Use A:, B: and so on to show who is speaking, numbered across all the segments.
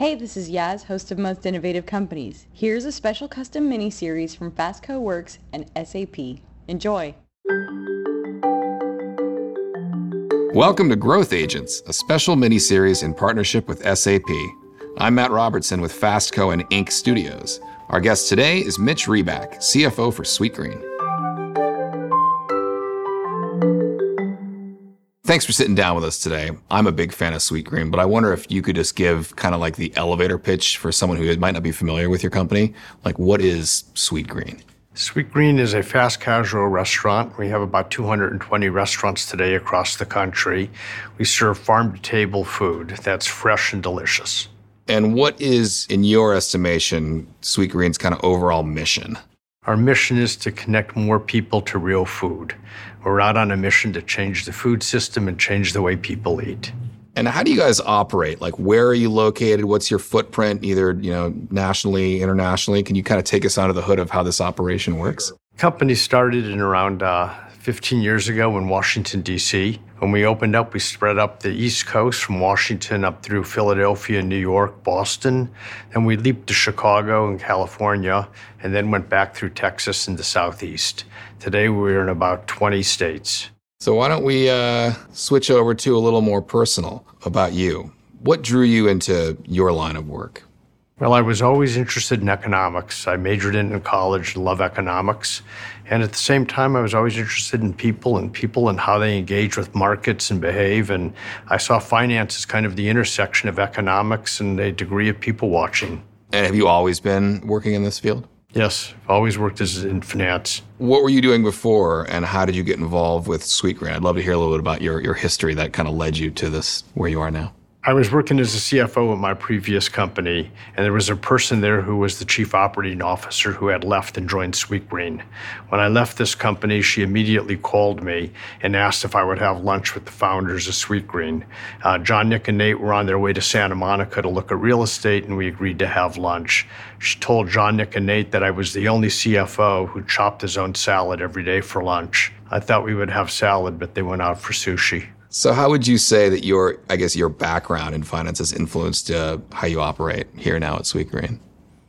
A: Hey, this is Yaz, host of Most Innovative Companies. Here's a special custom mini-series from Fastco Works and SAP. Enjoy.
B: Welcome to Growth Agents, a special mini-series in partnership with SAP. I'm Matt Robertson with Fastco and Inc. Studios. Our guest today is Mitch Reback, CFO for Sweetgreen. Thanks for sitting down with us today. I'm a big fan of Sweetgreen, but I wonder if you could just give kind of like the elevator pitch for someone who might not be familiar with your company. Like, what is Sweetgreen?
C: Sweetgreen is a fast casual restaurant. We have about 220 restaurants today across the country. We serve farm to table food that's fresh and delicious.
B: And what is, in your estimation, Sweetgreen's kind of overall mission?
C: Our mission is to connect more people to real food. We're out on a mission to change the food system and change the way people eat.
B: And how do you guys operate? Like, where are you located? What's your footprint, either you know, nationally, internationally? Can you kind of take us under the hood of how this operation works?
C: Company started in around uh, 15 years ago in Washington, D.C. When we opened up, we spread up the East Coast from Washington up through Philadelphia, New York, Boston. Then we leaped to Chicago and California, and then went back through Texas and the Southeast. Today, we're in about 20 states.
B: So, why don't we uh, switch over to a little more personal about you? What drew you into your line of work?
C: Well, I was always interested in economics. I majored in in college, love economics. And at the same time, I was always interested in people and people and how they engage with markets and behave. And I saw finance as kind of the intersection of economics and a degree of people watching.
B: And have you always been working in this field?
C: Yes, I've always worked as in finance.
B: What were you doing before, and how did you get involved with Sweetgreen? I'd love to hear a little bit about your, your history that kind of led you to this where you are now.
C: I was working as a CFO at my previous company, and there was a person there who was the chief operating officer who had left and joined Sweetgreen. When I left this company, she immediately called me and asked if I would have lunch with the founders of Sweetgreen. Uh, John, Nick, and Nate were on their way to Santa Monica to look at real estate, and we agreed to have lunch. She told John, Nick, and Nate that I was the only CFO who chopped his own salad every day for lunch. I thought we would have salad, but they went out for sushi.
B: So, how would you say that your, I guess, your background in finance has influenced uh, how you operate here now at Sweetgreen?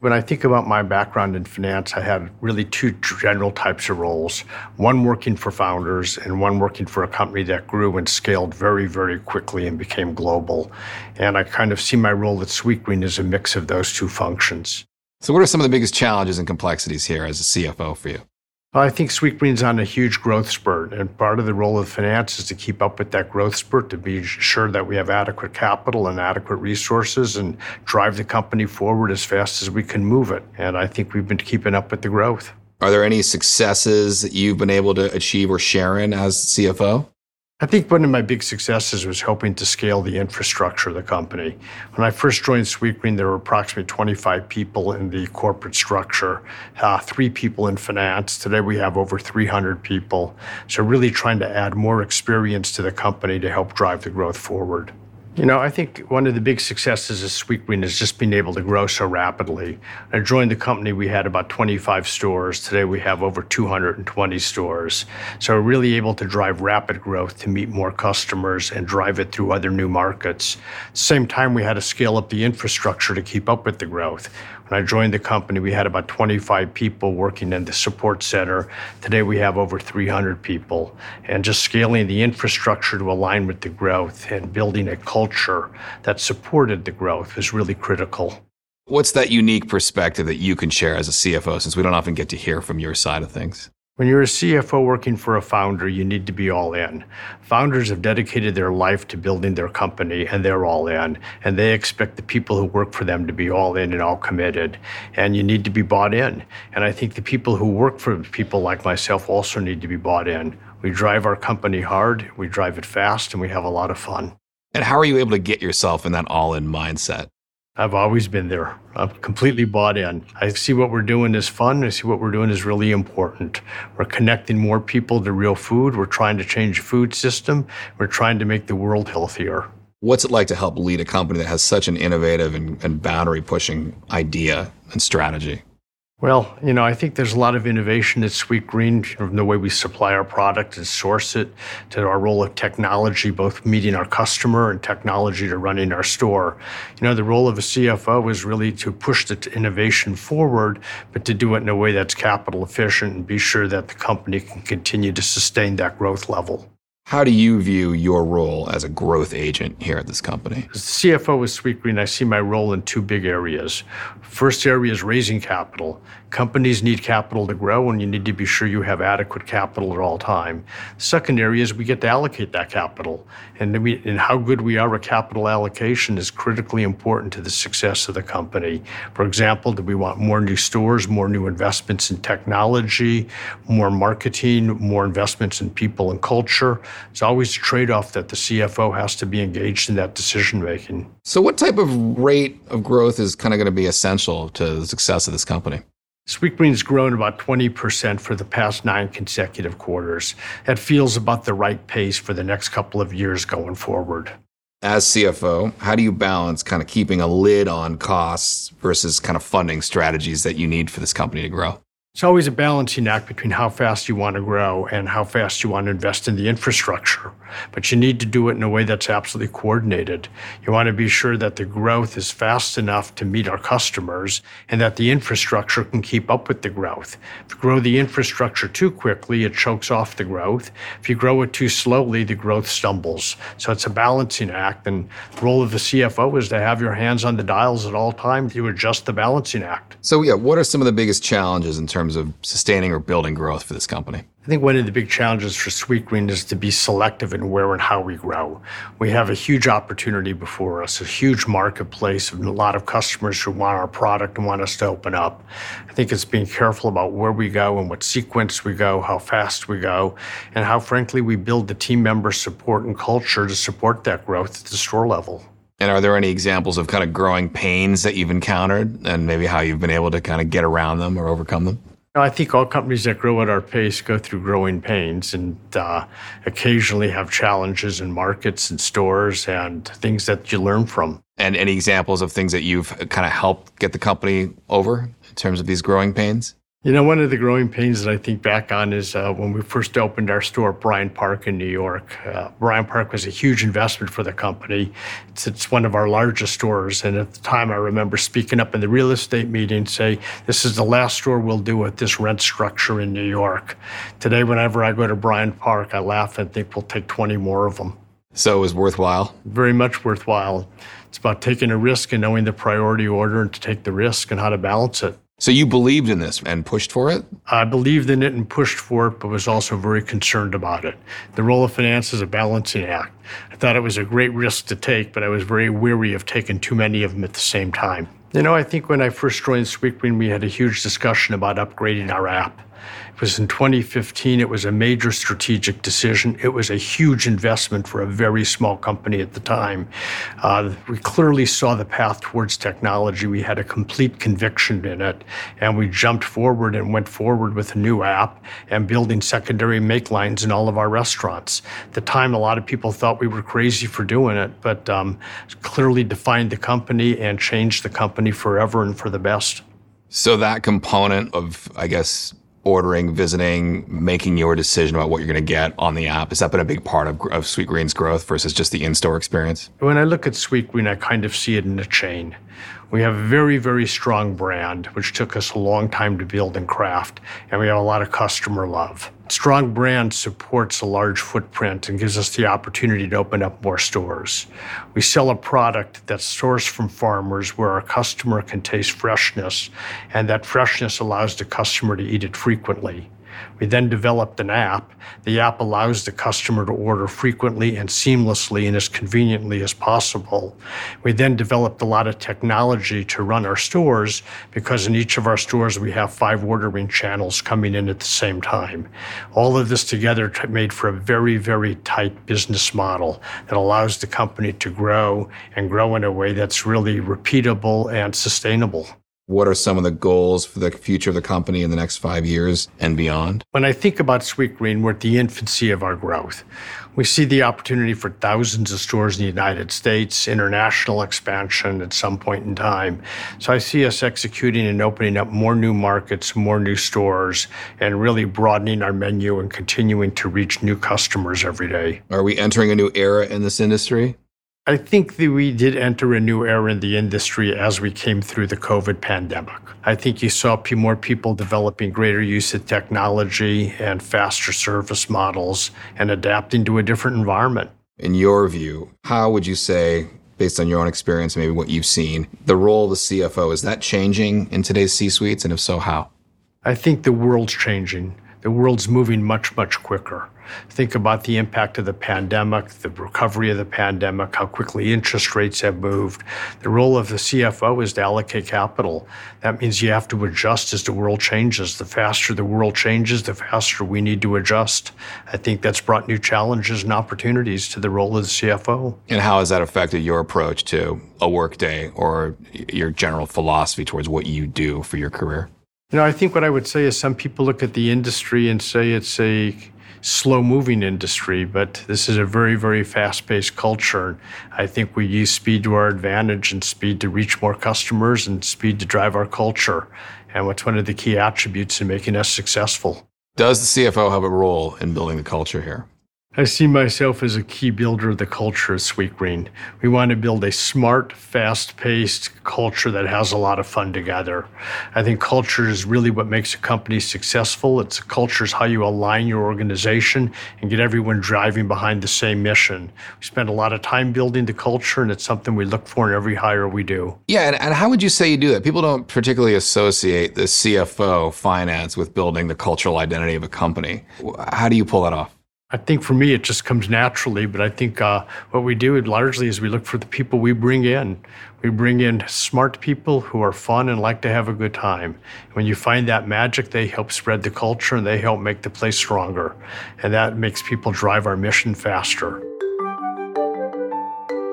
C: When I think about my background in finance, I had really two general types of roles one working for founders, and one working for a company that grew and scaled very, very quickly and became global. And I kind of see my role at Sweetgreen as a mix of those two functions.
B: So, what are some of the biggest challenges and complexities here as a CFO for you?
C: I think Sweetgreen's on a huge growth spurt, and part of the role of finance is to keep up with that growth spurt, to be sure that we have adequate capital and adequate resources and drive the company forward as fast as we can move it. And I think we've been keeping up with the growth.
B: Are there any successes that you've been able to achieve or share in as CFO?
C: I think one of my big successes was helping to scale the infrastructure of the company. When I first joined Sweetgreen, there were approximately 25 people in the corporate structure, uh, three people in finance. Today we have over 300 people. So, really trying to add more experience to the company to help drive the growth forward. You know, I think one of the big successes of Sweetgreen is just being able to grow so rapidly. I joined the company, we had about 25 stores. Today we have over 220 stores. So we're really able to drive rapid growth to meet more customers and drive it through other new markets. Same time, we had to scale up the infrastructure to keep up with the growth. When I joined the company, we had about 25 people working in the support center. Today, we have over 300 people. And just scaling the infrastructure to align with the growth and building a culture that supported the growth was really critical.
B: What's that unique perspective that you can share as a CFO since we don't often get to hear from your side of things?
C: When you're a CFO working for a founder, you need to be all in. Founders have dedicated their life to building their company and they're all in. And they expect the people who work for them to be all in and all committed. And you need to be bought in. And I think the people who work for people like myself also need to be bought in. We drive our company hard, we drive it fast, and we have a lot of fun.
B: And how are you able to get yourself in that all in mindset?
C: I've always been there. I'm completely bought in. I see what we're doing is fun. I see what we're doing is really important. We're connecting more people to real food. We're trying to change the food system. We're trying to make the world healthier.
B: What's it like to help lead a company that has such an innovative and, and boundary pushing idea and strategy?
C: Well, you know, I think there's a lot of innovation at Sweetgreen from the way we supply our product and source it to our role of technology, both meeting our customer and technology to running our store. You know, the role of a CFO is really to push the innovation forward, but to do it in a way that's capital efficient and be sure that the company can continue to sustain that growth level.
B: How do you view your role as a growth agent here at this company?
C: As CFO of Sweetgreen, I see my role in two big areas. First area is raising capital. Companies need capital to grow, and you need to be sure you have adequate capital at all time. Second area is we get to allocate that capital, and, we, and how good we are at capital allocation is critically important to the success of the company. For example, do we want more new stores, more new investments in technology, more marketing, more investments in people and culture? It's always a trade-off that the CFO has to be engaged in that decision making.
B: So, what type of rate of growth is kind of going to be essential to the success of this company?
C: Sweetgreen's grown about 20% for the past nine consecutive quarters. That feels about the right pace for the next couple of years going forward.
B: As CFO, how do you balance kind of keeping a lid on costs versus kind of funding strategies that you need for this company to grow?
C: It's always a balancing act between how fast you want to grow and how fast you want to invest in the infrastructure. But you need to do it in a way that's absolutely coordinated. You want to be sure that the growth is fast enough to meet our customers and that the infrastructure can keep up with the growth. If you grow the infrastructure too quickly, it chokes off the growth. If you grow it too slowly, the growth stumbles. So it's a balancing act. And the role of the CFO is to have your hands on the dials at all times. You adjust the balancing act.
B: So, yeah, what are some of the biggest challenges in terms terms of sustaining or building growth for this company?
C: I think one of the big challenges for Sweetgreen is to be selective in where and how we grow. We have a huge opportunity before us, a huge marketplace, and a lot of customers who want our product and want us to open up. I think it's being careful about where we go and what sequence we go, how fast we go, and how, frankly, we build the team member support and culture to support that growth at the store level.
B: And are there any examples of kind of growing pains that you've encountered and maybe how you've been able to kind of get around them or overcome them?
C: I think all companies that grow at our pace go through growing pains and uh, occasionally have challenges in markets and stores and things that you learn from.
B: And any examples of things that you've kind of helped get the company over in terms of these growing pains?
C: You know, one of the growing pains that I think back on is uh, when we first opened our store at Bryant Park in New York. Uh, Bryant Park was a huge investment for the company. It's, it's, one of our largest stores. And at the time, I remember speaking up in the real estate meeting, say, this is the last store we'll do at this rent structure in New York. Today, whenever I go to Bryant Park, I laugh and think we'll take 20 more of them.
B: So it was worthwhile?
C: Very much worthwhile. It's about taking a risk and knowing the priority order and to take the risk and how to balance it.
B: So you believed in this and pushed for it?
C: I believed in it and pushed for it, but was also very concerned about it. The role of finance is a balancing act. I thought it was a great risk to take, but I was very weary of taking too many of them at the same time. You know, I think when I first joined Sweetgreen, we had a huge discussion about upgrading our app. It was in 2015. It was a major strategic decision. It was a huge investment for a very small company at the time. Uh, we clearly saw the path towards technology. We had a complete conviction in it, and we jumped forward and went forward with a new app and building secondary make lines in all of our restaurants. At the time, a lot of people thought we were crazy for doing it, but um, clearly defined the company and changed the company forever and for the best.
B: So that component of, I guess, ordering, visiting, making your decision about what you're going to get on the app? Has that been a big part of, of Sweetgreen's growth versus just the in-store experience?
C: When I look at Sweetgreen, I kind of see it in a chain. We have a very, very strong brand, which took us a long time to build and craft, and we have a lot of customer love. Strong brand supports a large footprint and gives us the opportunity to open up more stores. We sell a product that's sourced from farmers where our customer can taste freshness, and that freshness allows the customer to eat it frequently. We then developed an app. The app allows the customer to order frequently and seamlessly and as conveniently as possible. We then developed a lot of technology to run our stores because in each of our stores we have five ordering channels coming in at the same time. All of this together made for a very, very tight business model that allows the company to grow and grow in a way that's really repeatable and sustainable.
B: What are some of the goals for the future of the company in the next five years and beyond?
C: When I think about Sweetgreen, we're at the infancy of our growth. We see the opportunity for thousands of stores in the United States, international expansion at some point in time. So I see us executing and opening up more new markets, more new stores, and really broadening our menu and continuing to reach new customers every day.
B: Are we entering a new era in this industry?
C: I think that we did enter a new era in the industry as we came through the COVID pandemic. I think you saw more people developing greater use of technology and faster service models and adapting to a different environment.
B: In your view, how would you say, based on your own experience, maybe what you've seen, the role of the CFO, is that changing in today's C suites? And if so, how?
C: I think the world's changing. The world's moving much, much quicker. Think about the impact of the pandemic, the recovery of the pandemic, how quickly interest rates have moved. The role of the CFO is to allocate capital. That means you have to adjust as the world changes. The faster the world changes, the faster we need to adjust. I think that's brought new challenges and opportunities to the role of the CFO.
B: And how has that affected your approach to a workday or your general philosophy towards what you do for your career?
C: You know, I think what I would say is some people look at the industry and say it's a slow moving industry, but this is a very, very fast paced culture. I think we use speed to our advantage and speed to reach more customers and speed to drive our culture. And what's one of the key attributes in making us successful.
B: Does the CFO have a role in building the culture here?
C: I see myself as a key builder of the culture of Sweetgreen. We want to build a smart, fast paced culture that has a lot of fun together. I think culture is really what makes a company successful. It's culture is how you align your organization and get everyone driving behind the same mission. We spend a lot of time building the culture, and it's something we look for in every hire we do.
B: Yeah, and, and how would you say you do that? People don't particularly associate the CFO finance with building the cultural identity of a company. How do you pull that off?
C: I think for me, it just comes naturally. But I think uh, what we do largely is we look for the people we bring in. We bring in smart people who are fun and like to have a good time. When you find that magic, they help spread the culture and they help make the place stronger. And that makes people drive our mission faster.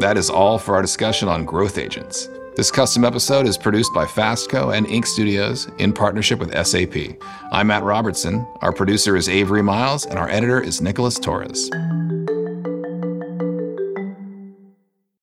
B: That is all for our discussion on growth agents. This custom episode is produced by Fastco and Inc. Studios in partnership with SAP. I'm Matt Robertson, our producer is Avery Miles, and our editor is Nicholas Torres.